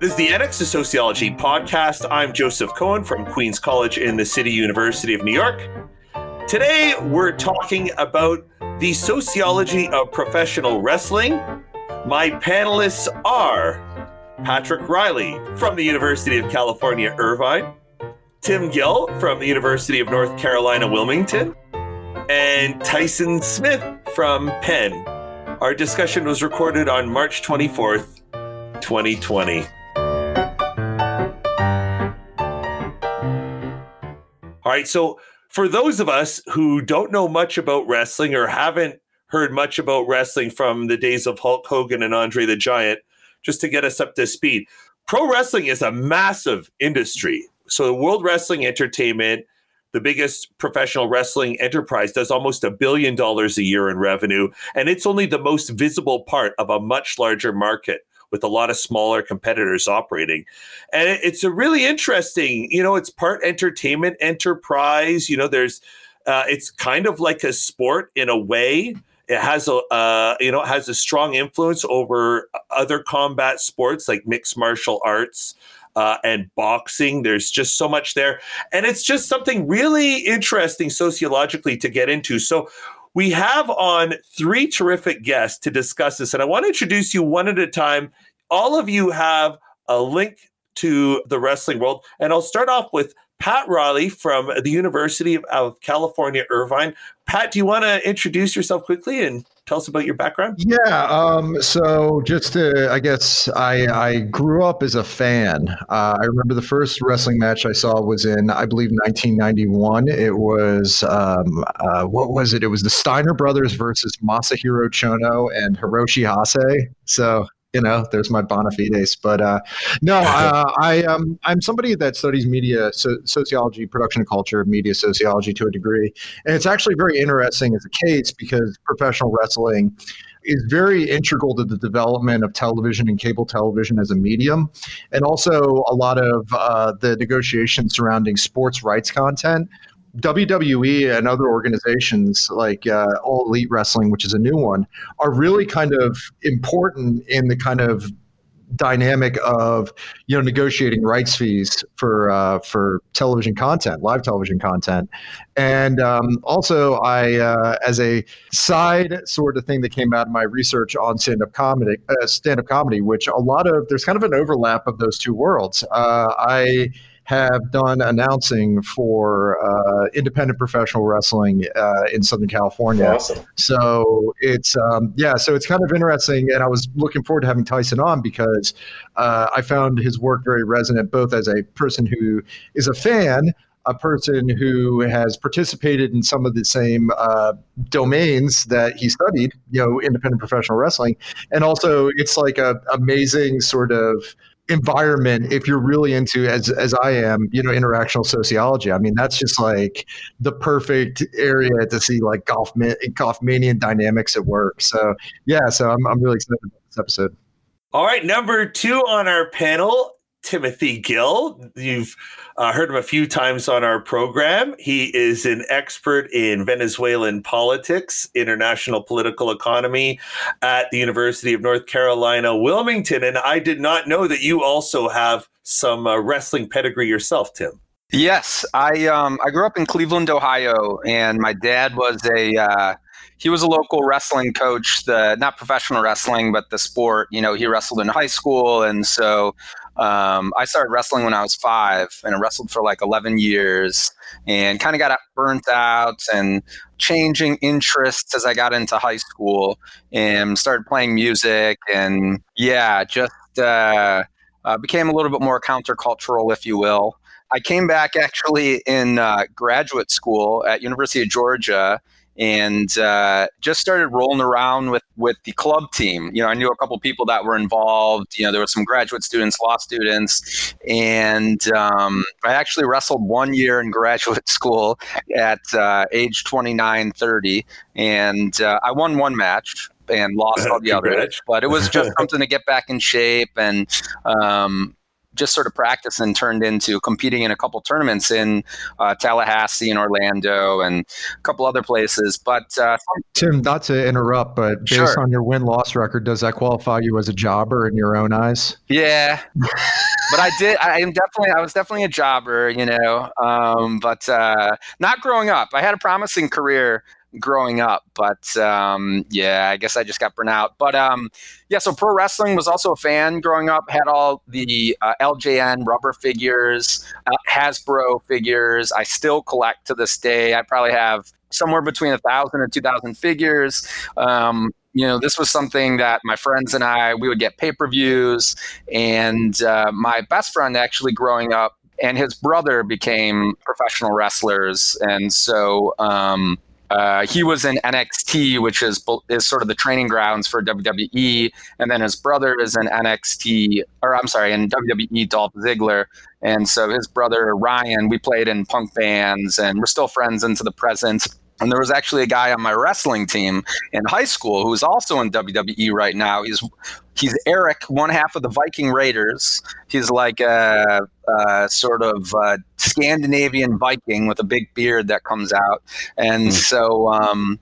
This is the annex to Sociology podcast. I'm Joseph Cohen from Queens College in the City University of New York. Today, we're talking about the sociology of professional wrestling. My panelists are Patrick Reilly from the University of California, Irvine, Tim Gill from the University of North Carolina, Wilmington, and Tyson Smith from Penn. Our discussion was recorded on March 24th, 2020. All right, so for those of us who don't know much about wrestling or haven't heard much about wrestling from the days of Hulk Hogan and Andre the Giant, just to get us up to speed, pro wrestling is a massive industry. So, the World Wrestling Entertainment, the biggest professional wrestling enterprise, does almost a billion dollars a year in revenue. And it's only the most visible part of a much larger market with a lot of smaller competitors operating. And it's a really interesting, you know, it's part entertainment enterprise. You know, there's, uh, it's kind of like a sport in a way. It has a, uh, you know, has a strong influence over other combat sports like mixed martial arts. Uh, and boxing. There's just so much there. And it's just something really interesting sociologically to get into. So, we have on three terrific guests to discuss this, and I want to introduce you one at a time. All of you have a link to the wrestling world, and I'll start off with Pat Reilly from the University of, California, Irvine. Pat, do you want to introduce yourself quickly and tell us about your background? Yeah. Um, so just to, I guess I, I grew up as a fan. Uh, I remember the first wrestling match I saw was in, I believe, 1991. It was, um, uh, what was it? It was the Steiner brothers versus Masahiro Chono and Hiroshi Hase. So you know, there's my bona fides. But uh, no, uh, I um, I'm somebody that studies media so, sociology, production culture, media sociology to a degree, and it's actually very interesting as a case because professional wrestling is very integral to the development of television and cable television as a medium, and also a lot of uh, the negotiations surrounding sports rights content WWE and other organizations like uh, All Elite Wrestling, which is a new one, are really kind of important in the kind of dynamic of you know negotiating rights fees for uh, for television content, live television content, and um, also I uh, as a side sort of thing that came out of my research on stand up comedy, uh, stand up comedy, which a lot of there's kind of an overlap of those two worlds. Uh, I have done announcing for uh, independent professional wrestling uh, in Southern California. Awesome. So it's um, yeah, so it's kind of interesting, and I was looking forward to having Tyson on because uh, I found his work very resonant, both as a person who is a fan. A person who has participated in some of the same uh, domains that he studied, you know, independent professional wrestling, and also it's like a amazing sort of environment if you're really into as as I am, you know, interactional sociology. I mean, that's just like the perfect area to see like golf Goffmanian dynamics at work. So yeah, so I'm I'm really excited about this episode. All right, number two on our panel, Timothy Gill. You've uh, heard him a few times on our program. He is an expert in Venezuelan politics, international political economy at the University of North Carolina, Wilmington. And I did not know that you also have some uh, wrestling pedigree yourself, Tim. Yes, I um, I grew up in Cleveland, Ohio, and my dad was a uh, he was a local wrestling coach, the not professional wrestling, but the sport. You know, he wrestled in high school, and so um, I started wrestling when I was five, and I wrestled for like 11 years, and kind of got burnt out and changing interests as I got into high school, and started playing music, and yeah, just uh, uh, became a little bit more countercultural, if you will. I came back actually in uh, graduate school at University of Georgia and uh, just started rolling around with with the club team. You know, I knew a couple people that were involved. You know, there were some graduate students, law students, and um, I actually wrestled one year in graduate school at uh, age 29, 30, and uh, I won one match and lost all the others. But it was just something to get back in shape and. Um, just sort of practice and turned into competing in a couple tournaments in uh, Tallahassee and Orlando and a couple other places. But uh, Tim, not to interrupt, but based sure. on your win loss record, does that qualify you as a jobber in your own eyes? Yeah. but I did. I am definitely. I was definitely a jobber, you know. Um, but uh, not growing up. I had a promising career growing up. But um, yeah, I guess I just got burnt out. But um, yeah, so pro wrestling was also a fan growing up. Had all the uh, LJN rubber figures, uh, Hasbro figures. I still collect to this day. I probably have somewhere between a thousand and two thousand figures. Um, you know, this was something that my friends and I we would get pay per views, and uh, my best friend actually growing up and his brother became professional wrestlers, and so um, uh, he was in NXT, which is is sort of the training grounds for WWE, and then his brother is in NXT, or I'm sorry, in WWE, Dolph Ziggler, and so his brother Ryan, we played in punk bands, and we're still friends into the present. And there was actually a guy on my wrestling team in high school who's also in WWE right now. He's he's Eric, one half of the Viking Raiders. He's like a, a sort of a Scandinavian Viking with a big beard that comes out, and mm. so. Um,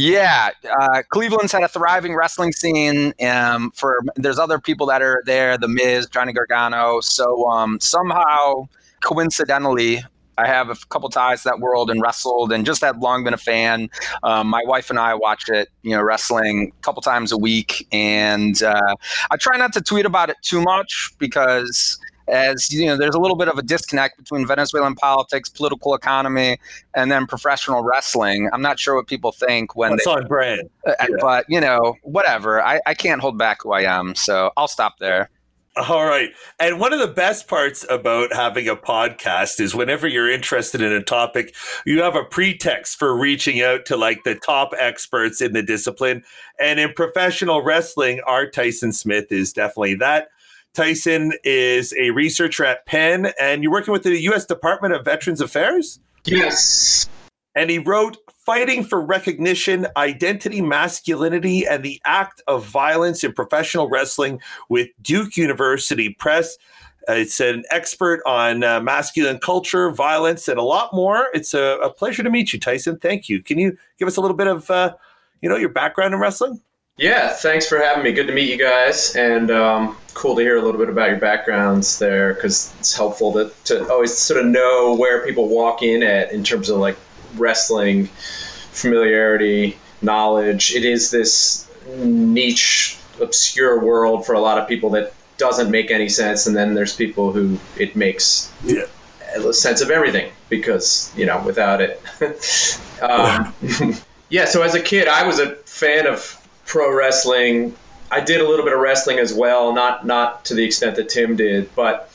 yeah, uh, Cleveland's had a thriving wrestling scene. Um, for there's other people that are there, The Miz, Johnny Gargano. So um, somehow, coincidentally, I have a couple ties to that world and wrestled and just had long been a fan. Um, my wife and I watch it, you know, wrestling a couple times a week. And uh, I try not to tweet about it too much because as you know, there's a little bit of a disconnect between Venezuelan politics, political economy, and then professional wrestling. I'm not sure what people think when That's they, on brand, uh, yeah. but you know, whatever. I, I can't hold back who I am, so I'll stop there. All right. And one of the best parts about having a podcast is whenever you're interested in a topic, you have a pretext for reaching out to like the top experts in the discipline. And in professional wrestling, our Tyson Smith is definitely that. Tyson is a researcher at Penn, and you're working with the U.S. Department of Veterans Affairs? Yes. And he wrote fighting for recognition, identity, masculinity, and the act of violence in professional wrestling with Duke University Press. Uh, it's an expert on uh, masculine culture, violence, and a lot more. It's a, a, pleasure to meet you, Tyson. Thank you. Can you give us a little bit of, uh, you know, your background in wrestling? Yeah, thanks for having me. Good to meet you guys, and um, cool to hear a little bit about your backgrounds there because it's helpful to, to always sort of know where people walk in at in terms of like wrestling familiarity, knowledge. It is this niche, obscure world for a lot of people that doesn't make any sense, and then there's people who it makes yeah. sense of everything because you know without it. um, yeah. So as a kid, I was a fan of pro wrestling. I did a little bit of wrestling as well, not not to the extent that Tim did, but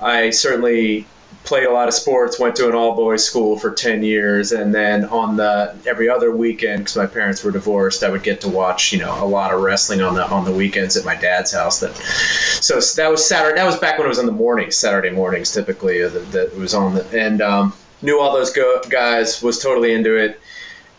I certainly played a lot of sports, went to an all boys school for 10 years, and then on the every other weekend, because my parents were divorced, I would get to watch you know a lot of wrestling on the on the weekends at my dad's house. That so that was Saturday. That was back when it was in the mornings, Saturday mornings typically that, that was on the and um, knew all those go- guys, was totally into it,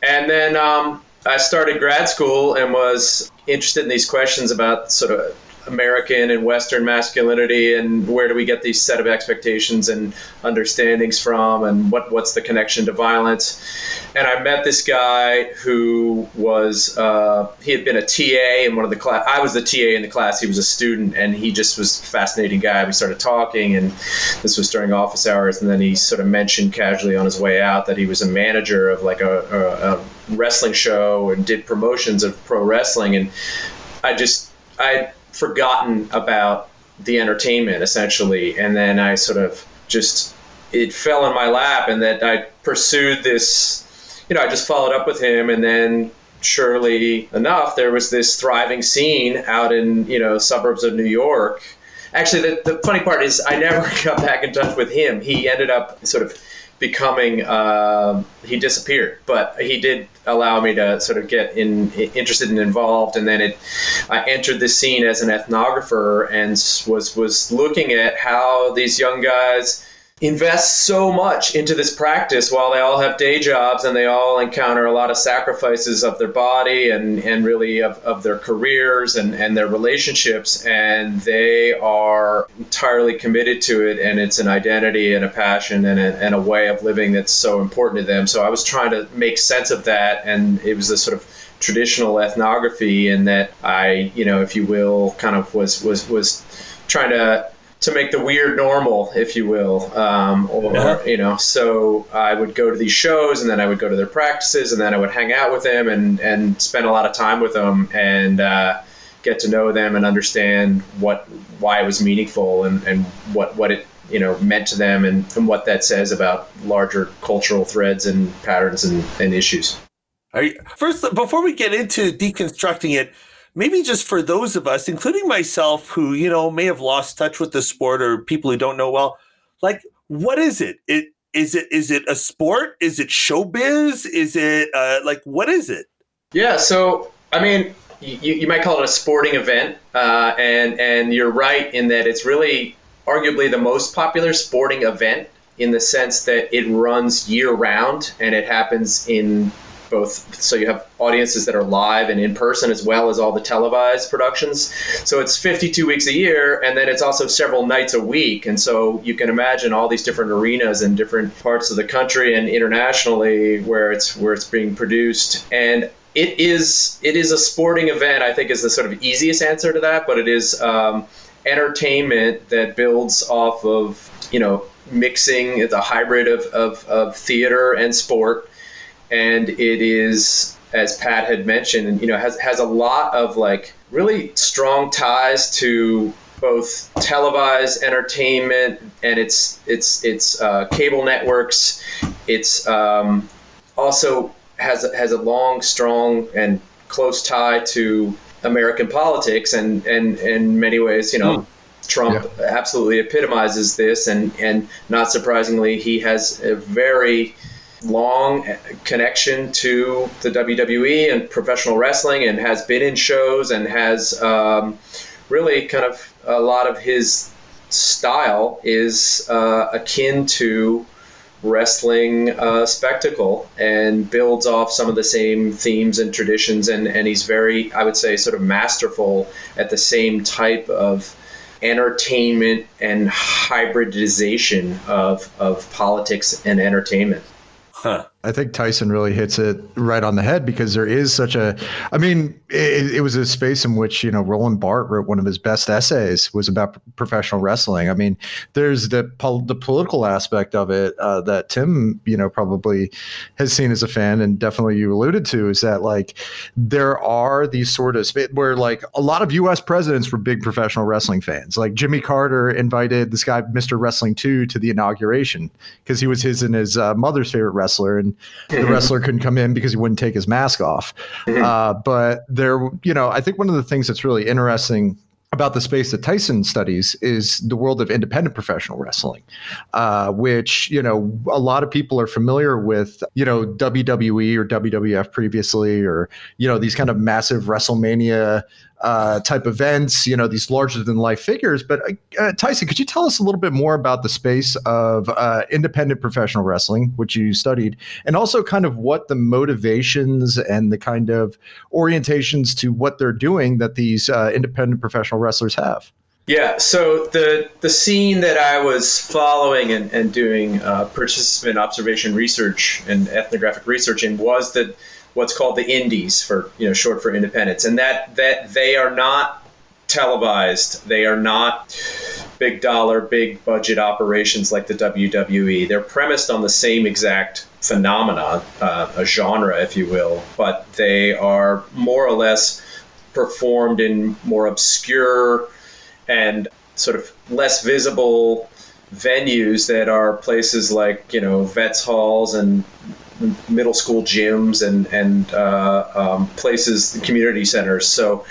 and then um, I started grad school and was interested in these questions about sort of American and Western masculinity, and where do we get these set of expectations and understandings from, and what what's the connection to violence? And I met this guy who was uh, he had been a TA in one of the class. I was the TA in the class. He was a student, and he just was a fascinating guy. We started talking, and this was during office hours, and then he sort of mentioned casually on his way out that he was a manager of like a, a, a wrestling show and did promotions of pro wrestling, and I just I forgotten about the entertainment essentially, and then I sort of just it fell in my lap, and that I pursued this. You know, I just followed up with him, and then surely enough, there was this thriving scene out in you know suburbs of New York. Actually, the, the funny part is I never got back in touch with him. He ended up sort of becoming uh, he disappeared but he did allow me to sort of get in interested and involved and then it i entered the scene as an ethnographer and was was looking at how these young guys invest so much into this practice while they all have day jobs and they all encounter a lot of sacrifices of their body and, and really of, of their careers and, and their relationships and they are entirely committed to it and it's an identity and a passion and a, and a way of living that's so important to them. So i was trying to make sense of that and it was a sort of traditional ethnography in that i you know if you will kind of was was was trying to to make the weird normal, if you will. Um, or, uh-huh. you know, so I would go to these shows and then I would go to their practices and then I would hang out with them and, and spend a lot of time with them and uh, get to know them and understand what why it was meaningful and, and what, what it you know meant to them and, and what that says about larger cultural threads and patterns and, and issues. You, first, before we get into deconstructing it, maybe just for those of us, including myself, who, you know, may have lost touch with the sport or people who don't know well, like, what is it? It is it is it a sport? Is it showbiz? Is it uh, like what is it? Yeah, so I mean, you, you might call it a sporting event, uh, and and you're right in that it's really arguably the most popular sporting event in the sense that it runs year round and it happens in both so you have audiences that are live and in person as well as all the televised productions. So it's 52 weeks a year and then it's also several nights a week. And so you can imagine all these different arenas in different parts of the country and internationally where it's where it's being produced. And it is it is a sporting event i think is the sort of easiest answer to that but it is um, entertainment that builds off of you know mixing it's a hybrid of, of, of theater and sport and it is as Pat had mentioned, you know, has has a lot of like really strong ties to both televised entertainment and its its its uh, cable networks. It's um, also has a, has a long, strong, and close tie to American politics, and and in many ways, you know. Mm. Trump yeah. absolutely epitomizes this, and, and not surprisingly, he has a very long connection to the WWE and professional wrestling and has been in shows and has um, really kind of a lot of his style is uh, akin to wrestling uh, spectacle and builds off some of the same themes and traditions and, and he's very i would say sort of masterful at the same type of entertainment and hybridization of, of politics and entertainment Huh. I think Tyson really hits it right on the head because there is such a. I mean, it, it, was a space in which you know Roland Barthes wrote one of his best essays was about professional wrestling. I mean, there's the the political aspect of it uh, that Tim you know probably has seen as a fan, and definitely you alluded to is that like there are these sort of where like a lot of U.S. presidents were big professional wrestling fans. Like Jimmy Carter invited this guy Mr. Wrestling Two to the inauguration because he was his and his uh, mother's favorite wrestler and the wrestler couldn't come in because he wouldn't take his mask off. Uh, but there, you know, I think one of the things that's really interesting about the space that Tyson studies is the world of independent professional wrestling, uh, which you know a lot of people are familiar with. You know WWE or WWF previously, or you know these kind of massive WrestleMania uh, type events, you know, these larger than life figures. But uh, uh, Tyson, could you tell us a little bit more about the space of uh, independent professional wrestling, which you studied, and also kind of what the motivations and the kind of orientations to what they're doing that these uh, independent professional wrestlers have? Yeah, so the the scene that I was following and, and doing uh, participant observation research and ethnographic research in was that what's called the indies for you know short for independents and that that they are not televised. They are not big dollar big budget operations like the WWE they're premised on the same exact phenomena uh, a genre if you will but they are more or less performed in more obscure and sort of less visible venues that are places like you know vets halls and middle school gyms and and uh, um, places, community centers. So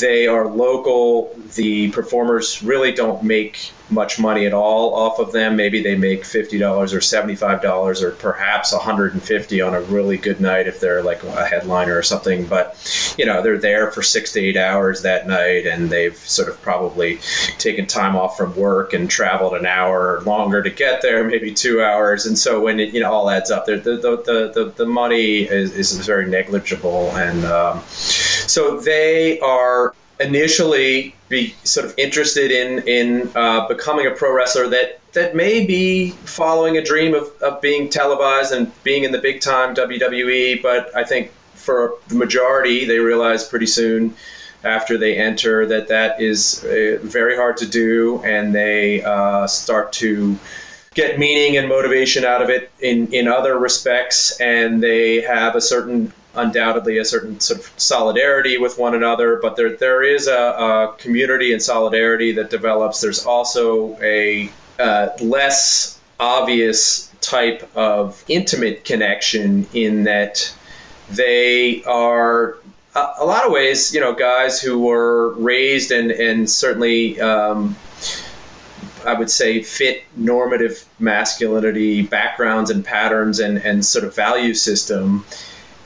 they are local. The performers really don't make much money at all off of them. Maybe they make fifty dollars or seventy five dollars or perhaps one hundred and fifty on a really good night if they're like a headliner or something. But you know they're there for six to eight hours that night, and they've sort of probably taken time off from work and traveled an hour longer to get there, maybe two hours. And so when it you know all adds up, the the the the, the money is, is very negligible, and um, so they are initially be sort of interested in in uh, becoming a pro wrestler that that may be following a dream of, of being televised and being in the big time WWE, but I think for the majority they realize pretty soon after they enter that that is uh, very hard to do, and they uh, start to get meaning and motivation out of it in, in other respects, and they have a certain undoubtedly a certain sort of solidarity with one another, but there there is a, a community and solidarity that develops. There's also a uh, less obvious type of intimate connection in that they are a, lot of ways, you know, guys who were raised and and certainly. Um, I would say fit normative masculinity backgrounds and patterns and, and sort of value system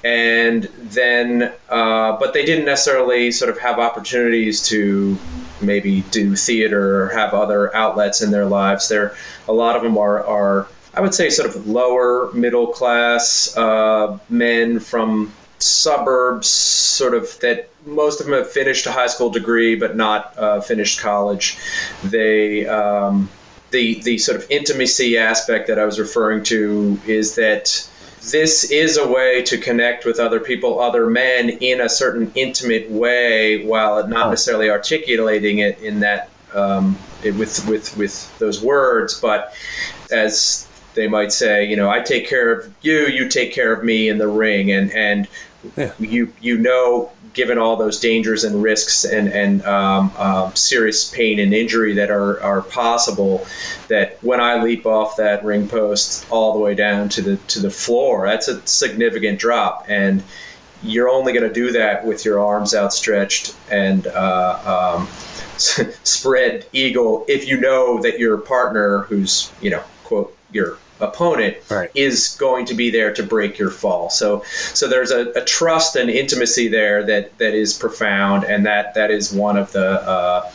and then uh, but they didn't necessarily sort of have opportunities to maybe do theater or have other outlets in their lives. There a lot of them are, are i would say sort of lower middle class uh, men from suburbs sort of that most of them have finished a high school degree but not uh, finished college. They um, the the sort of intimacy aspect that i was referring to is that this is a way to connect with other people, other men, in a certain intimate way, while not necessarily articulating it in that um, with with with those words, but as they might say, you know, I take care of you, you take care of me in the ring, and and yeah. you you know given all those dangers and risks and, and um, um, serious pain and injury that are, are possible, that when I leap off that ring post all the way down to the to the floor, that's a significant drop, and you're only going to do that with your arms outstretched and uh, um, spread eagle if you know that your partner, who's you know quote your opponent right. is going to be there to break your fall. So so there's a, a, trust and intimacy there that that is profound, and that that is one of the uh,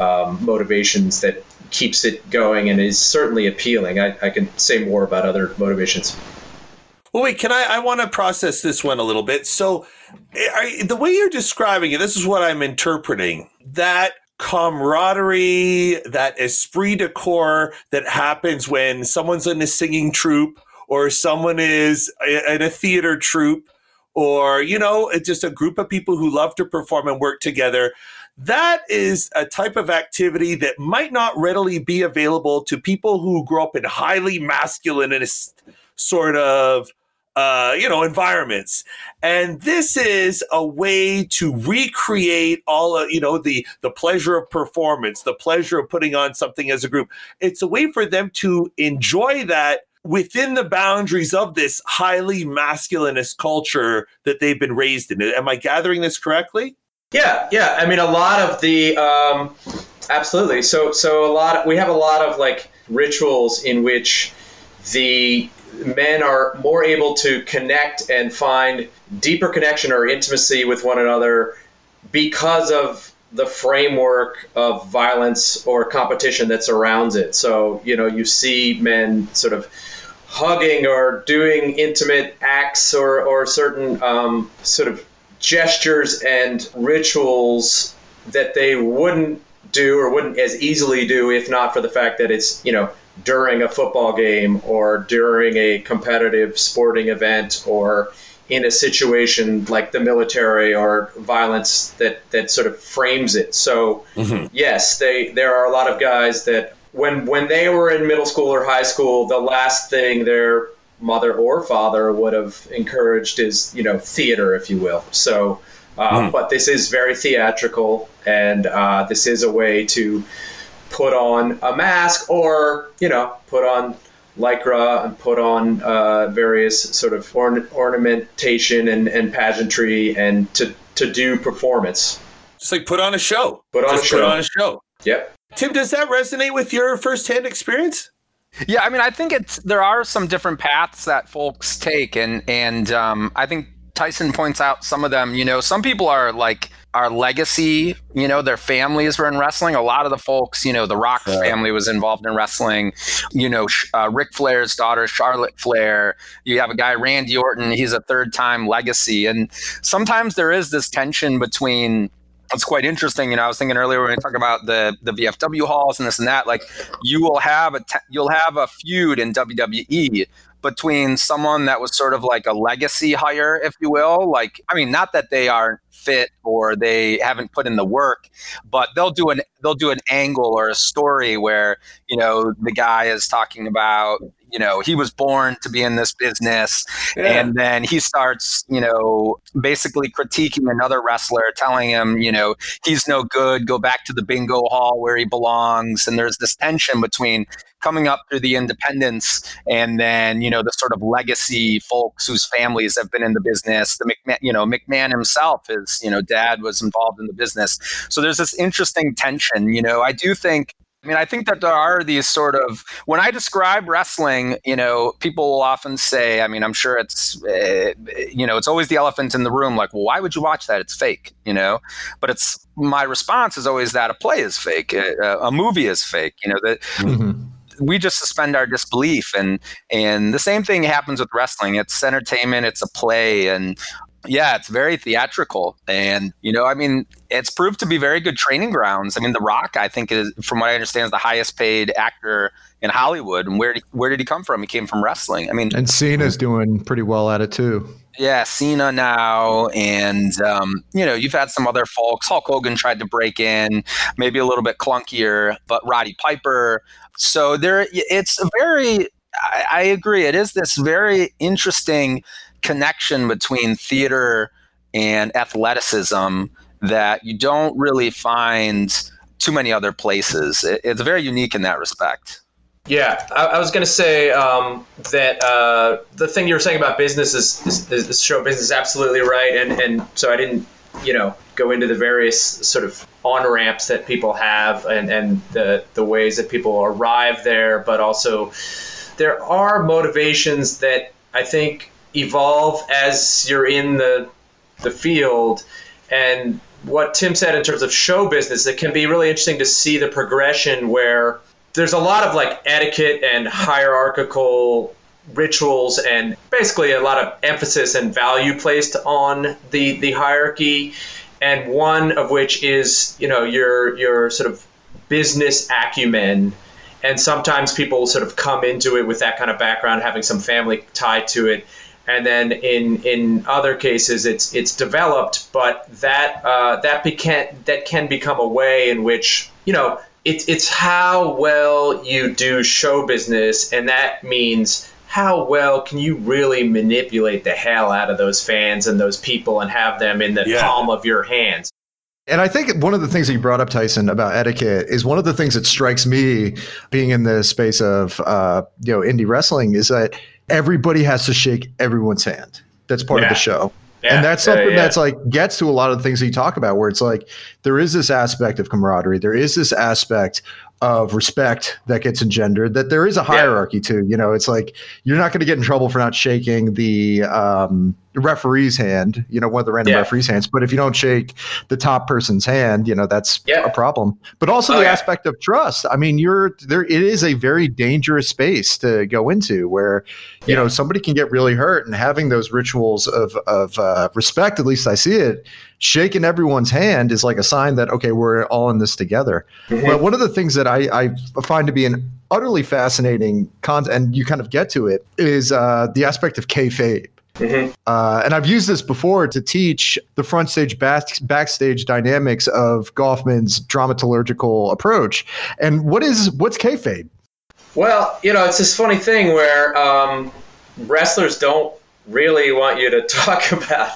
um, motivations that keeps it going and is certainly appealing. I, I can say more about other motivations. Well, wait, can I? I want to process this one a little bit. So, are, the way you're describing it, this is what I'm interpreting that camaraderie, that esprit de corps that happens when someone's in a singing troupe or someone is in a theater troupe or, you know, it's just a group of people who love to perform and work together. That is a type of activity that might not readily be available to people who grow up in highly masculinist sort of uh, you know, environments. And this is a way to recreate all of, you know, the the pleasure of performance, the pleasure of putting on something as a group. It's a way for them to enjoy that within the boundaries of this highly masculinist culture that they've been raised in. Am I gathering this correctly? Yeah, yeah. I mean, a lot of the um, absolutely. So, so a lot. Of, we have a lot of like rituals in which the men are more able to connect and find deeper connection or intimacy with one another because of the framework of violence or competition that surrounds it. So, you know, you see men sort of hugging or doing intimate acts or, or certain um, sort of gestures and rituals that they wouldn't do or wouldn't as easily do if not for the fact that it's, you know, during a football game or during a competitive sporting event or in a situation like the military or violence that, that sort of frames it. So mm-hmm. yes, they there are a lot of guys that when when they were in middle school or high school, the last thing their mother or father would have encouraged is you know theater, if you will. So, uh, mm-hmm. but this is very theatrical, and uh, this is a way to put on a mask or, you know, put on lycra and put on uh, various sort of ornamentation and, and pageantry and to, to do performance. Just like put on a show. Put on Just a show. Put on a show. Yep. Tim, does that resonate with your firsthand experience? Yeah, I mean, I think it's there are some different paths that folks take, and and um, I think Tyson points out some of them. You know, some people are like our legacy, you know, their families were in wrestling. A lot of the folks, you know, the Rock sure. family was involved in wrestling. You know, uh, Ric Flair's daughter, Charlotte Flair. You have a guy, Randy Orton. He's a third time legacy. And sometimes there is this tension between it's quite interesting. You know, I was thinking earlier when we talk about the the VFW halls and this and that. Like, you will have a te- you'll have a feud in WWE between someone that was sort of like a legacy hire, if you will. Like, I mean, not that they aren't fit or they haven't put in the work, but they'll do an they'll do an angle or a story where you know the guy is talking about you know he was born to be in this business. Yeah. and then he starts you know basically critiquing another wrestler telling him you know he's no good go back to the bingo hall where he belongs. And there's this tension between coming up through the independents and then you know the sort of legacy folks whose families have been in the business. The McMahon you know McMahon himself his you know dad was involved in the business. So there's this interesting tension you know. I do think I mean, I think that there are these sort of when I describe wrestling, you know, people will often say, I mean, I'm sure it's, uh, you know, it's always the elephant in the room. Like, well, why would you watch that? It's fake, you know. But it's my response is always that a play is fake, a, a movie is fake. You know that. Mm-hmm. We just suspend our disbelief, and and the same thing happens with wrestling. It's entertainment, it's a play, and yeah, it's very theatrical. And, you know, I mean, it's proved to be very good training grounds. I mean, The Rock, I think, is, from what I understand, is the highest paid actor in Hollywood. And where did, where did he come from? He came from wrestling. I mean, and Cena's doing pretty well at it too. Yeah, Cena now, and um, you know, you've had some other folks. Hulk Hogan tried to break in, maybe a little bit clunkier, but Roddy Piper. So there, it's a very. I, I agree. It is this very interesting connection between theater and athleticism that you don't really find too many other places. it's very unique in that respect. Yeah, I, I was going to say um, that uh, the thing you were saying about business is, is, is show business is absolutely right, and and so I didn't, you know, go into the various sort of on ramps that people have and and the the ways that people arrive there, but also there are motivations that I think evolve as you're in the the field and what Tim said in terms of show business, it can be really interesting to see the progression where there's a lot of like etiquette and hierarchical rituals and basically a lot of emphasis and value placed on the the hierarchy. And one of which is you know your your sort of business acumen. And sometimes people sort of come into it with that kind of background having some family tied to it and then in in other cases it's it's developed, but that uh, that can that can become a way in which you know it's it's how well you do show business, and that means how well can you really manipulate the hell out of those fans and those people and have them in the yeah. palm of your hands. And I think one of the things that you brought up, Tyson, about etiquette is one of the things that strikes me being in the space of uh, you know indie wrestling is that everybody has to shake everyone's hand. That's part yeah. of the show. Yeah. And that's something yeah, that's like gets to a lot of the things that you talk about where it's like there is this aspect of camaraderie. There is this aspect of respect that gets engendered that there is a hierarchy to you know it's like you're not going to get in trouble for not shaking the um, referee's hand you know one of the random yeah. referee's hands but if you don't shake the top person's hand you know that's yeah. a problem but also oh, the yeah. aspect of trust i mean you're there it is a very dangerous space to go into where you know somebody can get really hurt and having those rituals of of uh, respect at least i see it shaking everyone's hand is like a sign that okay, we're all in this together. Mm-hmm. But one of the things that I, I find to be an utterly fascinating content, and you kind of get to it, is uh, the aspect of kayfabe. Mm-hmm. Uh, and I've used this before to teach the front stage back, backstage dynamics of Goffman's dramaturgical approach. And what is what's kayfabe? Well, you know, it's this funny thing where um, wrestlers don't really want you to talk about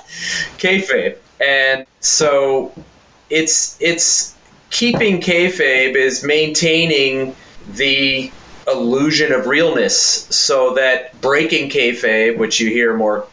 kayfabe. And so it's it's keeping kayfabe is maintaining the illusion of realness so that breaking kayfabe, which you hear more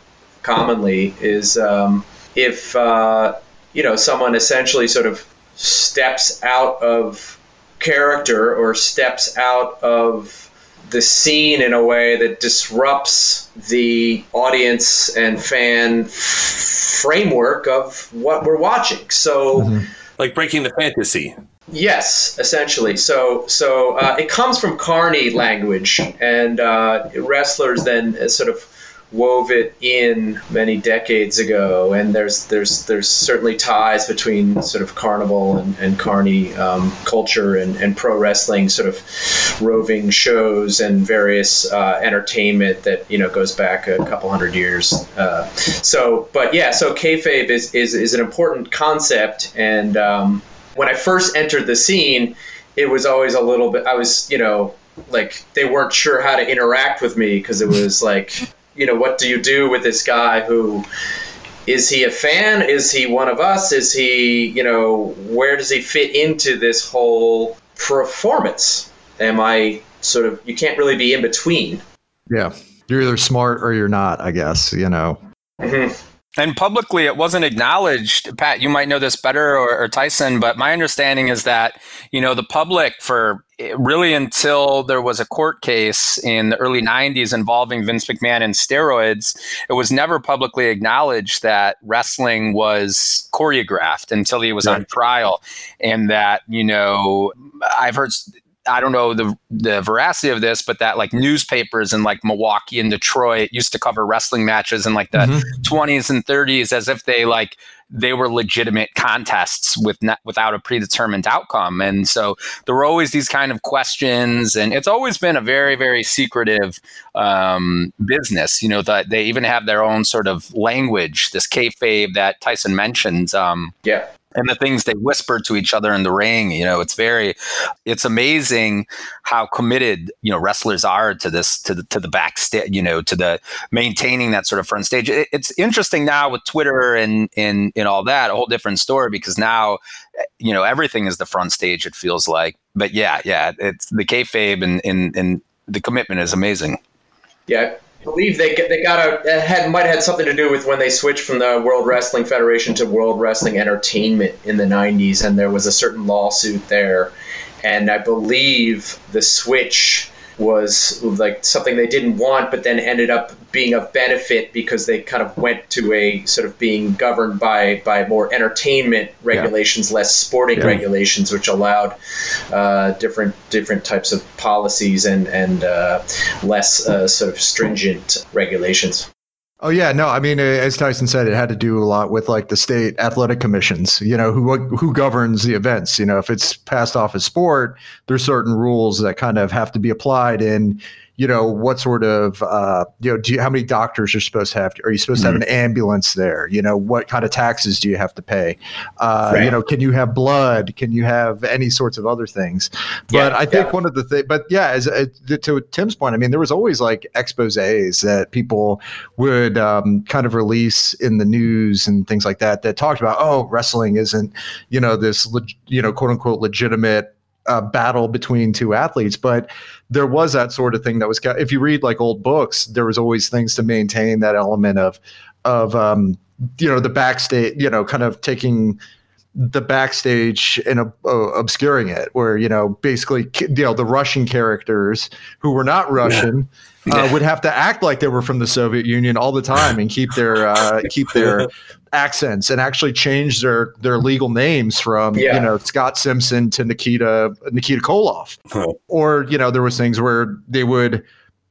commonly, is um, if uh, you know someone essentially sort of steps out of character or steps out of the scene in a way that disrupts the audience and fan f- framework of what we're watching. So, mm-hmm. like breaking the fantasy. Yes, essentially. So, so uh, it comes from carny language, and uh, wrestlers then sort of wove it in many decades ago, and there's there's there's certainly ties between sort of carnival and, and carny um, culture and, and pro wrestling sort of roving shows and various uh, entertainment that you know goes back a couple hundred years. Uh, so, but yeah, so kayfabe is, is is an important concept, and um, when I first entered the scene, it was always a little bit. I was you know like they weren't sure how to interact with me because it was like you know, what do you do with this guy who is he a fan? Is he one of us? Is he, you know, where does he fit into this whole performance? Am I sort of, you can't really be in between. Yeah. You're either smart or you're not, I guess, you know. Mm-hmm. And publicly, it wasn't acknowledged. Pat, you might know this better, or, or, Tyson, but my understanding is that you know the public for eh, really until there was a court case in the early 90s involving Vince McMahon and steroids, it was never publicly acknowledged that wrestling was choreographed until he was right. on trial, and that you know I've heard I don't know the the veracity of this, but that like newspapers in like Milwaukee and Detroit used to cover wrestling matches in like the mm-hmm. 20s and 30s as if they like they were legitimate contests with not, without a predetermined outcome. And so there were always these kind of questions, and it's always been a very very secretive um, business. You know that they even have their own sort of language, this kayfabe that Tyson mentioned. Um, yeah and the things they whisper to each other in the ring you know it's very it's amazing how committed you know wrestlers are to this to the to the backstage you know to the maintaining that sort of front stage. It, it's interesting now with twitter and and and all that a whole different story because now you know everything is the front stage it feels like. But yeah yeah it's the kayfabe and and, and the commitment is amazing. Yeah believe they they got a uh, had might have had something to do with when they switched from the World Wrestling Federation to World Wrestling Entertainment in the 90s, and there was a certain lawsuit there, and I believe the switch was like something they didn't want, but then ended up being of benefit because they kind of went to a sort of being governed by by more entertainment regulations, yeah. less sporting yeah. regulations, which allowed uh, different different types of policies and and uh, less uh, sort of stringent regulations. Oh yeah, no, I mean, as Tyson said, it had to do a lot with like the state athletic commissions. You know, who who governs the events. You know, if it's passed off as sport, there's certain rules that kind of have to be applied, and you know what sort of uh, you know do you, how many doctors you're supposed to have are you supposed mm-hmm. to have an mm-hmm. ambulance there you know what kind of taxes do you have to pay uh, right. you know can you have blood can you have any sorts of other things but yeah, i think yeah. one of the things but yeah as uh, to tim's point i mean there was always like exposés that people would um, kind of release in the news and things like that that talked about oh wrestling isn't you know this you know quote unquote legitimate a battle between two athletes, but there was that sort of thing that was. If you read like old books, there was always things to maintain that element of of um, you know the backstage, you know, kind of taking the backstage and uh, obscuring it, where you know basically you know the Russian characters who were not Russian. Yeah uh, would have to act like they were from the Soviet Union all the time and keep their uh, keep their accents and actually change their their legal names from yeah. you know Scott Simpson to Nikita Nikita Koloff, huh. or you know there was things where they would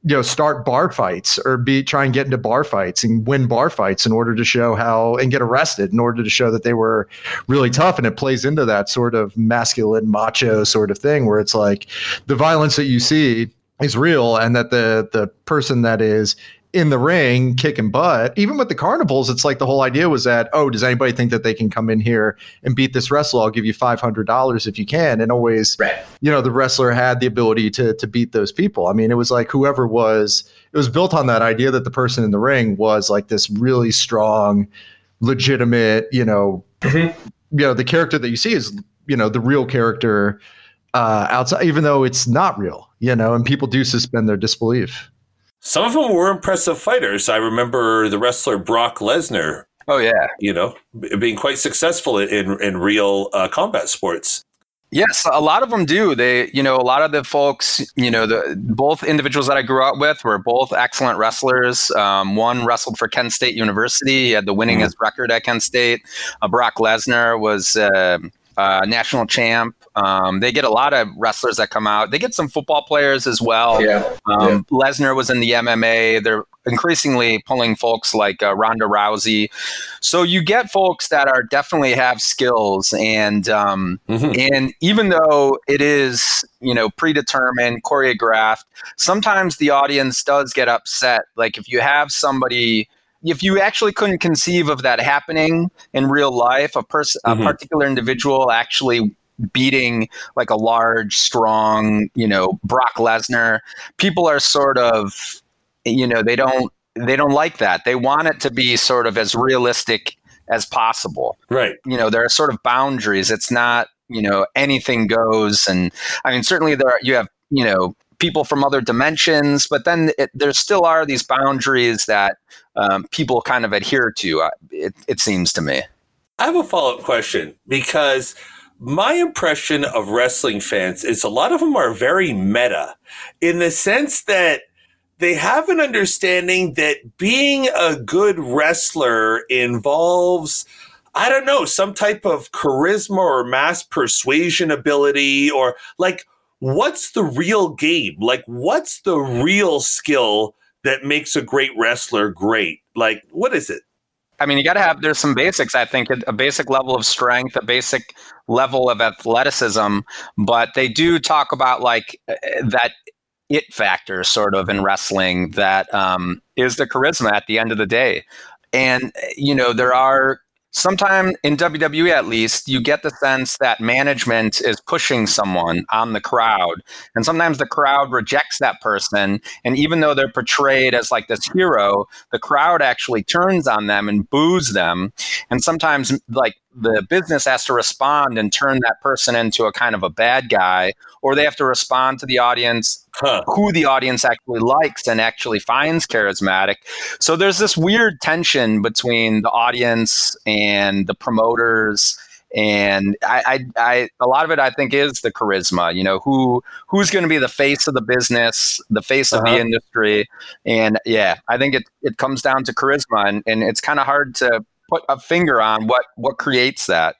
you know start bar fights or be try and get into bar fights and win bar fights in order to show how and get arrested in order to show that they were really tough and it plays into that sort of masculine macho sort of thing where it's like the violence that you see is real and that the the person that is in the ring kicking butt even with the carnivals it's like the whole idea was that oh does anybody think that they can come in here and beat this wrestler i'll give you $500 if you can and always right. you know the wrestler had the ability to to beat those people i mean it was like whoever was it was built on that idea that the person in the ring was like this really strong legitimate you know mm-hmm. you know the character that you see is you know the real character uh, outside, even though it's not real, you know, and people do suspend their disbelief. Some of them were impressive fighters. I remember the wrestler Brock Lesnar. Oh yeah, you know, being quite successful in in real uh, combat sports. Yes, a lot of them do. They, you know, a lot of the folks, you know, the both individuals that I grew up with were both excellent wrestlers. Um, one wrestled for Kent State University; he had the winningest mm. record at Kent State. Uh, Brock Lesnar was. Uh, uh, national champ. Um, they get a lot of wrestlers that come out. They get some football players as well. Yeah. Um, yeah. Lesnar was in the MMA. They're increasingly pulling folks like uh, Ronda Rousey. So you get folks that are definitely have skills, and um, mm-hmm. and even though it is you know predetermined, choreographed, sometimes the audience does get upset. Like if you have somebody if you actually couldn't conceive of that happening in real life, a person, mm-hmm. a particular individual actually beating like a large, strong, you know, Brock Lesnar, people are sort of, you know, they don't they don't like that. They want it to be sort of as realistic as possible. Right. You know, there are sort of boundaries. It's not, you know, anything goes. And I mean, certainly there are, you have, you know, people from other dimensions, but then it, there still are these boundaries that um, people kind of adhere to. Uh, it, it seems to me. I have a follow up question because my impression of wrestling fans is a lot of them are very meta in the sense that they have an understanding that being a good wrestler involves I don't know, some type of charisma or mass persuasion ability or like what's the real game? Like, what's the real skill that makes a great wrestler great? Like, what is it? I mean, you got to have, there's some basics, I think, a basic level of strength, a basic level of athleticism, but they do talk about like uh, that it factor sort of in wrestling that um, is the charisma at the end of the day. And, you know, there are sometime in WWE at least, you get the sense that management is pushing someone on the crowd. And sometimes the crowd rejects that person. And even though they're portrayed as like this hero, the crowd actually turns on them and boos them. And sometimes, like, the business has to respond and turn that person into a kind of a bad guy, or they have to respond to the audience huh. who the audience actually likes and actually finds charismatic. So there's this weird tension between the audience and the promoters. And I, I, I, a lot of it, I think, is the charisma. You know, who who's going to be the face of the business, the face uh-huh. of the uh-huh. industry, and yeah, I think it it comes down to charisma, and, and it's kind of hard to put a finger on what what creates that.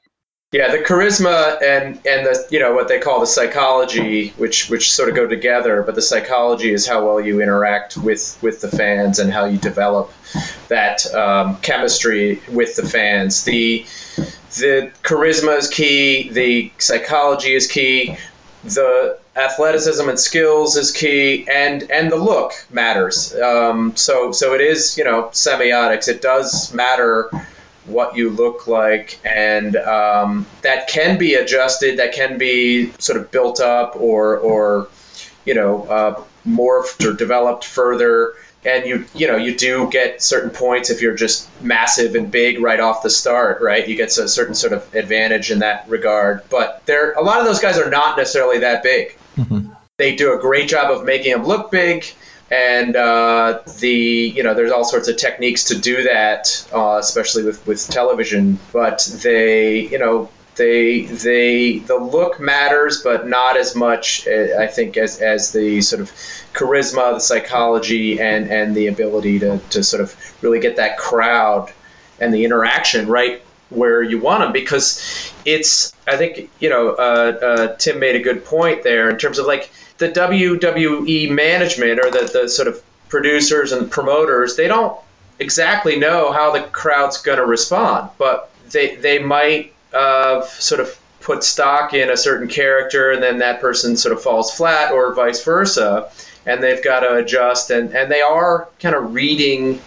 Yeah, the charisma and and the you know what they call the psychology, which which sort of go together. But the psychology is how well you interact with with the fans and how you develop that um, chemistry with the fans. The the charisma is key. The psychology is key. The athleticism and skills is key, and and the look matters. Um, so so it is you know semiotics. It does matter what you look like, and um, that can be adjusted. That can be sort of built up or or you know uh, morphed or developed further. And you you know you do get certain points if you're just massive and big right off the start, right? You get a certain sort of advantage in that regard. But there, a lot of those guys are not necessarily that big. Mm-hmm. They do a great job of making them look big and uh, the you know there's all sorts of techniques to do that, uh, especially with with television. But they you know they they the look matters, but not as much uh, I think as as the sort of charisma, the psychology, and and the ability to to sort of really get that crowd and the interaction right where you want them because it's I think you know uh, uh, Tim made a good point there in terms of like the WWE management or the, the sort of producers and promoters, they don't exactly know how the crowd's going to respond, but they, they might uh, sort of put stock in a certain character and then that person sort of falls flat or vice versa. And they've got to adjust and, and they are kind of reading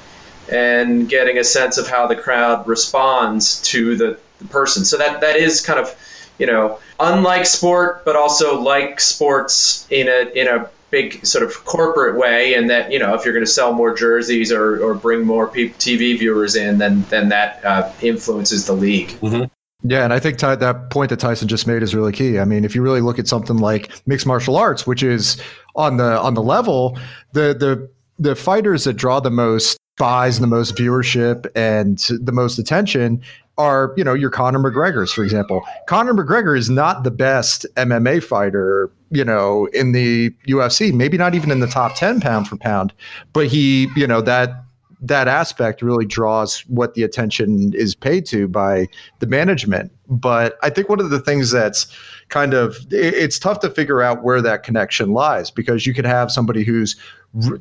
and getting a sense of how the crowd responds to the, the person. So that, that is kind of you know, unlike sport, but also like sports in a in a big sort of corporate way, and that you know, if you're going to sell more jerseys or, or bring more TV viewers in, then then that uh, influences the league. Mm-hmm. Yeah, and I think Ty, that point that Tyson just made is really key. I mean, if you really look at something like mixed martial arts, which is on the on the level, the the the fighters that draw the most buys the most viewership and the most attention are, you know, your Conor McGregor's, for example. Conor McGregor is not the best MMA fighter, you know, in the UFC, maybe not even in the top 10 pound for pound, but he, you know, that that aspect really draws what the attention is paid to by the management. But I think one of the things that's kind of it's tough to figure out where that connection lies because you could have somebody who's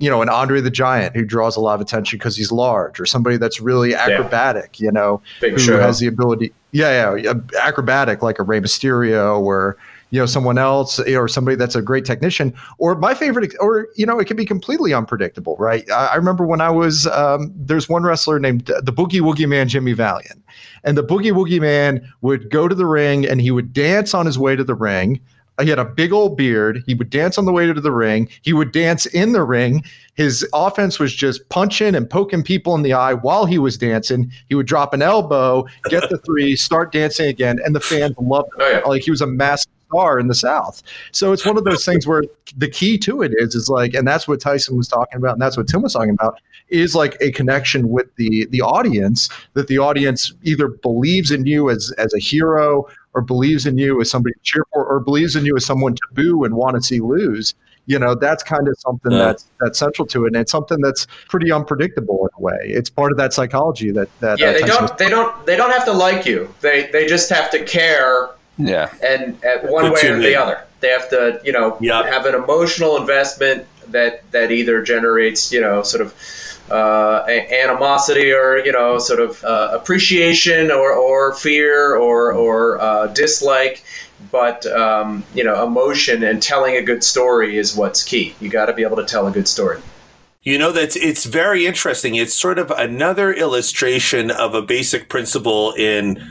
you know an Andre the Giant who draws a lot of attention because he's large, or somebody that's really acrobatic, yeah. you know, Big who show. has the ability, yeah, yeah, acrobatic like a Rey Mysterio or you know someone else or somebody that's a great technician or my favorite or you know it can be completely unpredictable right i, I remember when i was um, there's one wrestler named the boogie woogie man jimmy valiant and the boogie woogie man would go to the ring and he would dance on his way to the ring he had a big old beard. He would dance on the way to the ring. He would dance in the ring. His offense was just punching and poking people in the eye while he was dancing. He would drop an elbow, get the three, start dancing again, and the fans loved him. Oh, yeah. Like he was a massive star in the South. So it's one of those things where the key to it is is like, and that's what Tyson was talking about, and that's what Tim was talking about, is like a connection with the the audience that the audience either believes in you as as a hero or believes in you as somebody to cheer for or believes in you as someone to boo and want to see lose you know that's kind of something Yeah. that's that's central to it and it's something that's pretty unpredictable in a way it's part of that psychology that that Yeah, uh, they don't. They don't. They don't have to like you. They they just have to care, Yeah. and at one What's way or the other. They have to, you know, Yeah. have an emotional investment that that either generates, you know, sort of uh, a- animosity or you know, sort of uh, appreciation or or fear or or uh, dislike. But um, you know, emotion and telling a good story is what's key. You got to be able to tell a good story. You know that's it's very interesting. It's sort of another illustration of a basic principle in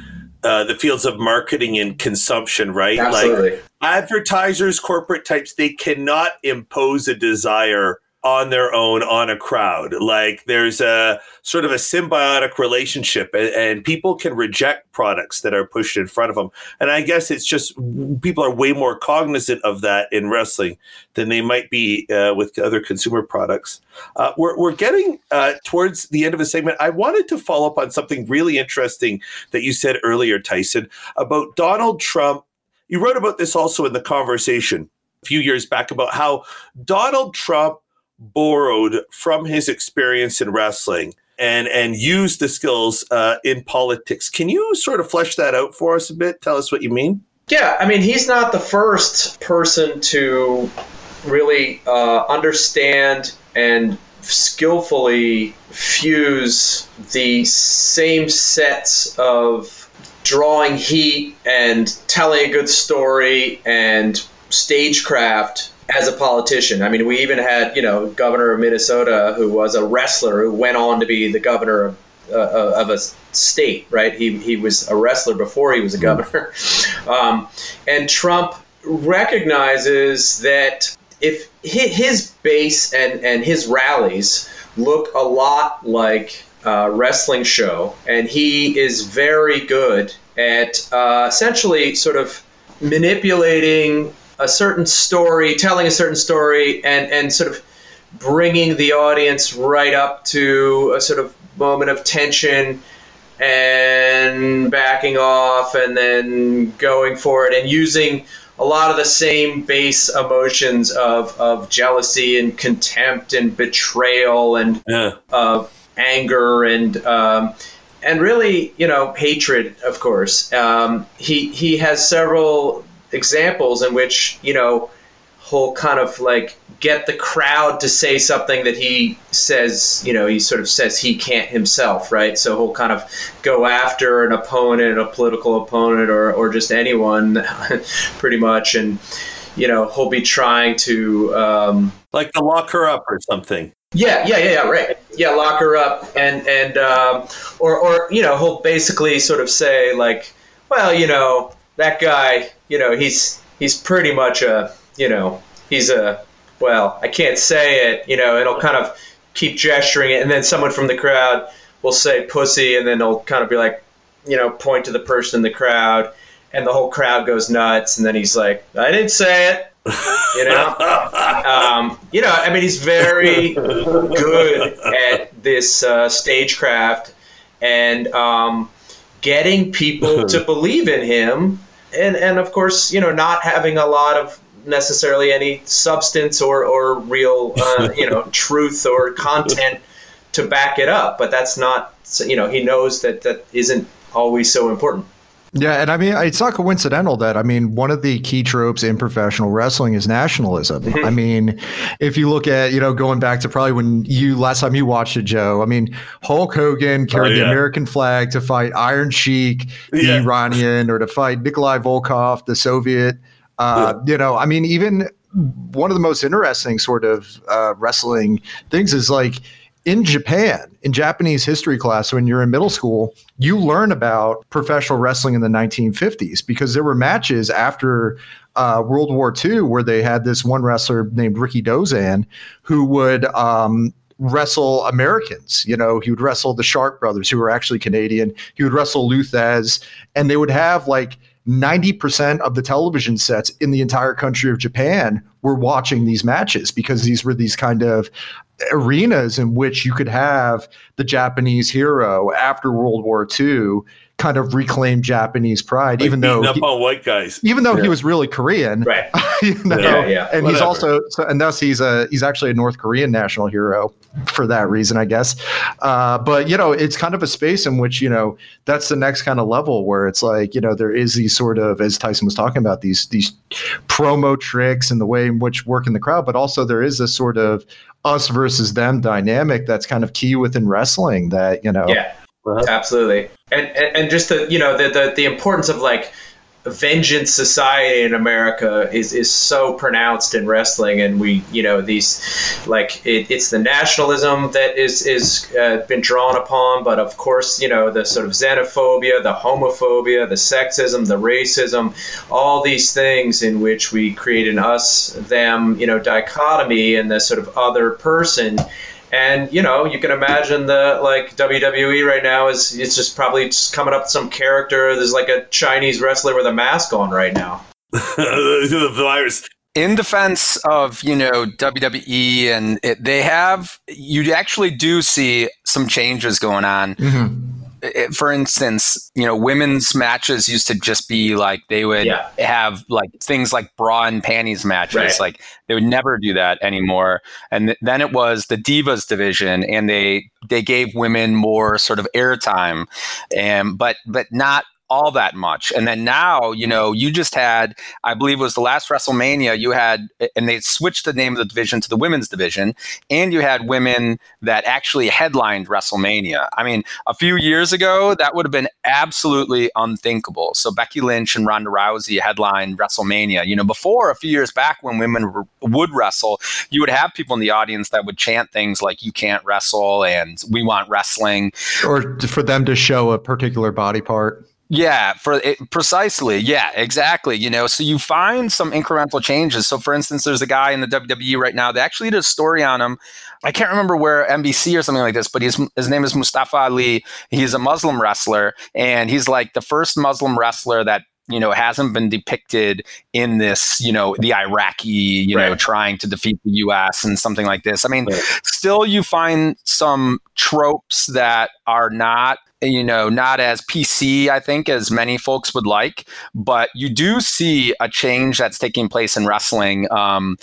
uh, the fields of marketing and consumption, right? Absolutely. Like advertisers, corporate types, they cannot impose a desire on their own on a crowd. Like there's a sort of a symbiotic relationship, and, and people can reject products that are pushed in front of them. And I guess it's just people are way more cognizant of that in wrestling than they might be uh, with other consumer products. Uh, we're, we're getting uh, towards the end of a segment. I wanted to follow up on something really interesting that you said earlier, Tyson, about Donald Trump. You wrote about this also in the conversation a few years back about how Donald Trump borrowed from his experience in wrestling and and used the skills uh, in politics. Can you sort of flesh that out for us a bit? Tell us what you mean. Yeah, I mean, he's not the first person to really uh, understand and skillfully fuse the same sets of drawing heat and telling a good story and stagecraft as a politician. I mean, we even had, you know, governor of Minnesota who was a wrestler who went on to be the governor of, uh, of a state, right? He, he was a wrestler before he was a governor. Um, and Trump recognizes that if his base and, and his rallies look a lot like a wrestling show, and he is very good at uh, essentially sort of manipulating a certain story, telling a certain story, and, and sort of bringing the audience right up to a sort of moment of tension and backing off and then going for it and using a lot of the same base emotions of, of jealousy and contempt and betrayal and Yeah. of anger and um, and really you know hatred of course um, he he has several examples in which you know he'll kind of like get the crowd to say something that he says you know he sort of says he can't himself right so he'll kind of go after an opponent a political opponent or, or just anyone pretty much and you know he'll be trying to um, Like the lock her up or something. yeah, yeah, yeah, yeah, right. Yeah, lock her up, and and um, or or you know he'll basically sort of say like, well, you know that guy, you know he's he's pretty much a you know he's a well I can't say it, you know, and he'll kind of keep gesturing it, and then someone from the crowd will say pussy, and then he'll kind of be like, you know, point to the person in the crowd, and the whole crowd goes nuts, and then he's like, I didn't say it, you know. Um, you know, I mean, he's very good at this uh, stagecraft and um, getting people to believe in him, and and of course, you know, not having a lot of necessarily any substance or or real uh, you know truth or content to back it up. But that's not you know he knows that that isn't always so important. Yeah, and I mean, it's not coincidental that I mean, one of the key tropes in professional wrestling is nationalism. Mm-hmm. I mean, if you look at, you know, going back to probably when you last time you watched it, Joe, I mean, Hulk Hogan carried oh, yeah. the American flag to fight Iron Sheik, the yeah. Iranian, or to fight Nikolai Volkov, the Soviet. Uh, yeah. You know, I mean, even one of the most interesting sort of uh, wrestling things is like, in Japan, in Japanese history class, when you're in middle school, you learn about professional wrestling in the 1950s because there were matches after uh, World War II where they had this one wrestler named Rikidozan who would um, wrestle Americans. You know, he would wrestle the Sharpe brothers who were actually Canadian. He would wrestle Lou Thesz, and they would have like 90% of the television sets in the entire country of Japan were watching these matches because these were these kind of arenas in which you could have the Japanese hero after World War II kind of reclaim Japanese pride, like even though up he, on white guys, even though yeah. he was really Korean, right? you know? Yeah, yeah. And Whatever. he's also, so, and thus he's a he's actually a North Korean national hero for that reason, I guess. Uh, but you know, it's kind of a space in which you know that's the next kind of level where it's like you know there is these sort of as Tyson was talking about these these promo tricks and the way in which work in the crowd, but also there is this sort of us versus them dynamic that's kind of key within wrestling that you know yeah uh-huh. absolutely and, and and just the you know the, the the importance of like vengeance society in America is, is so pronounced in wrestling, and we, you know, these like it, it's the nationalism that is is uh, been drawn upon, but of course, you know, the sort of xenophobia, the homophobia, the sexism, the racism, all these things in which we create an us them, you know, dichotomy and the sort of other person and you know, you can imagine the like WWE right now is it's just probably just coming up with some character. There's like a Chinese wrestler with a mask on right now. the virus. In defense of you know WWE and it, they have you actually do see some changes going on. Mm-hmm it, for instance, you know, women's matches used to just be like they would yeah. have like things like bra and panties matches. Right. Like they would never do that anymore. And th- then it was the divas division, and they they gave women more sort of airtime, and but but not all that much. And then now, you mm-hmm. know, you just had, I believe it was the last WrestleMania, you had, and they switched the name of the division to the women's division, and you had women that actually headlined WrestleMania. I mean, a few years ago, that would have been absolutely unthinkable. So Becky Lynch and Ronda Rousey headlined WrestleMania. You know, before a few years back when women would wrestle, you would have people in the audience that would chant things like, you can't wrestle and we want wrestling. Or for them to show a particular body part. Yeah, for it, precisely. Yeah, exactly. You know, so you find some incremental changes. So, for instance, there's a guy in the WWE right now. They actually did a story on him. I can't remember where NBC or something like this, but his his name is Mustafa Ali. He's a Muslim wrestler, and he's like the first Muslim wrestler that you know hasn't been depicted in this you know the iraqi you right. know trying to defeat the us and something like this i mean right. still you find some tropes that are not you know, not as PC, I think, as many folks would like, but you do see a change that's taking place in wrestling. Um,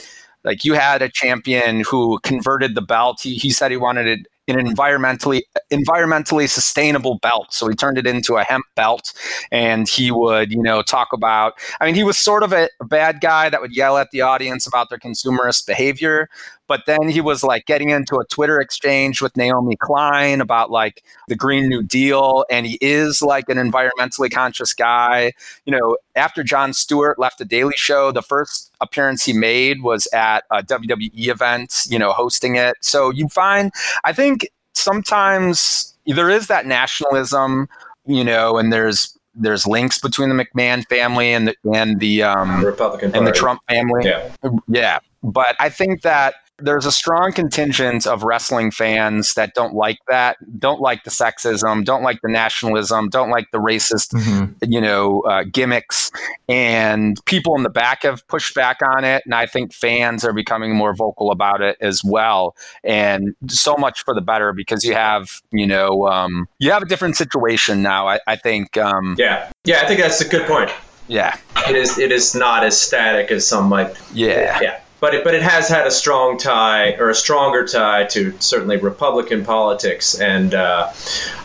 like you had a champion who converted the belt. He, he said he wanted it an environmentally environmentally sustainable belt. So he turned it into a hemp belt, and he would you know talk about. I mean, he was sort of a, a bad guy that would yell at the audience about their consumerist behavior, but then he was like getting into a Twitter exchange with Naomi Klein about like the Green New Deal. And he is like an environmentally conscious guy. You know, after Jon Stewart left the Daily Show, the first appearance he made was at a WWE event, you know, hosting it. So you find, I think sometimes there is that nationalism, you know, and there's there's links between the McMahon family and the and the um, Republican Party. and the Trump family. Yeah. yeah. But I think that there's a strong contingent of wrestling fans that don't like that, don't like the sexism, don't like the nationalism, don't like the racist, mm-hmm. you know, uh, gimmicks. And people in the back have pushed back on it, and I think fans are becoming more vocal about it as well. And so much for the better because you have, you know, um, you have a different situation now. I, I think. Um, yeah, yeah, I think that's a good point. Yeah, it is. It is not as static as some might. Yeah, yeah but it, but it has had a strong tie or a stronger tie to certainly Republican politics, and uh,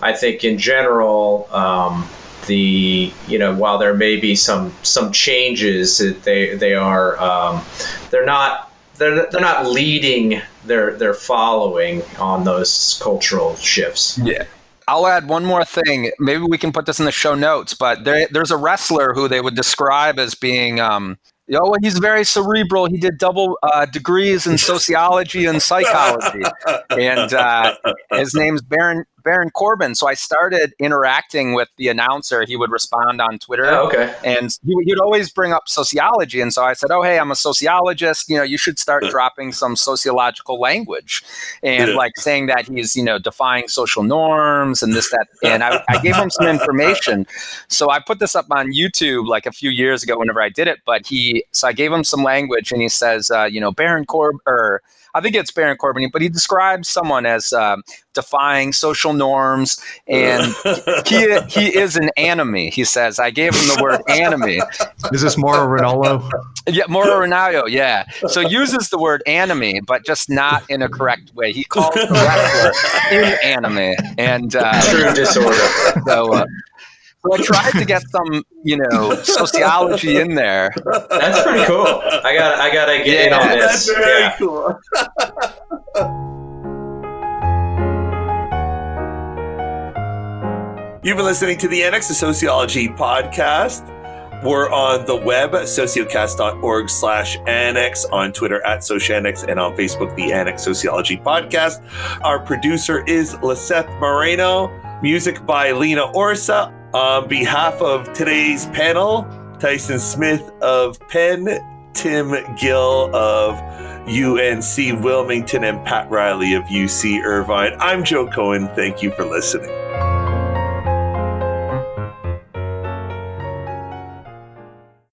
I think in general. Um, the you know while there may be some some changes they they are um, they're not they're, they're not leading their their following on those cultural shifts yeah I'll add one more thing. Maybe we can put this in the show notes, but there, there's a wrestler who they would describe as being um, Oh, well, he's very cerebral. He did double uh, degrees in sociology and psychology, and uh, his name's Baron Baron Corbin. So I started interacting with the announcer. He would respond on Twitter. Oh, okay. And he, would always bring up sociology. And so I said, Oh, hey, I'm a sociologist. You know, you should start dropping some sociological language and like saying that he's, you know, defying social norms and this, that. And I, I gave him some information. So I put this up on YouTube like a few years ago whenever I did it. But he, so I gave him some language and he says, uh, you know, Baron Corbin, or I think it's Baron Corbin, but he describes someone as um, defying social norms, and he he is an anomie. He says, "I gave him the word anomie." Is this Mauro Ranallo? Yeah, Mauro Ranallo. Yeah. So uses the word anomie, but just not in a correct way. He calls the wrestler in anomie, and uh, true disorder. So. Uh, so I tried to get some, you know, sociology in there. That's pretty cool. I got, I gotta get yeah, in on this. That's very yeah. cool. You've been listening to the Annex of Sociology podcast. We're on the web, sociocast.org slash annex, on Twitter at Sociannex, and on Facebook, the Annex Sociology Podcast. Our producer is Lisette Moreno. Music by Lena Orsa. On behalf of today's panel, Tyson Smith of Penn, Tim Gill of UNC Wilmington, and Pat Reilly of UC Irvine, I'm Joe Cohen. Thank you for listening.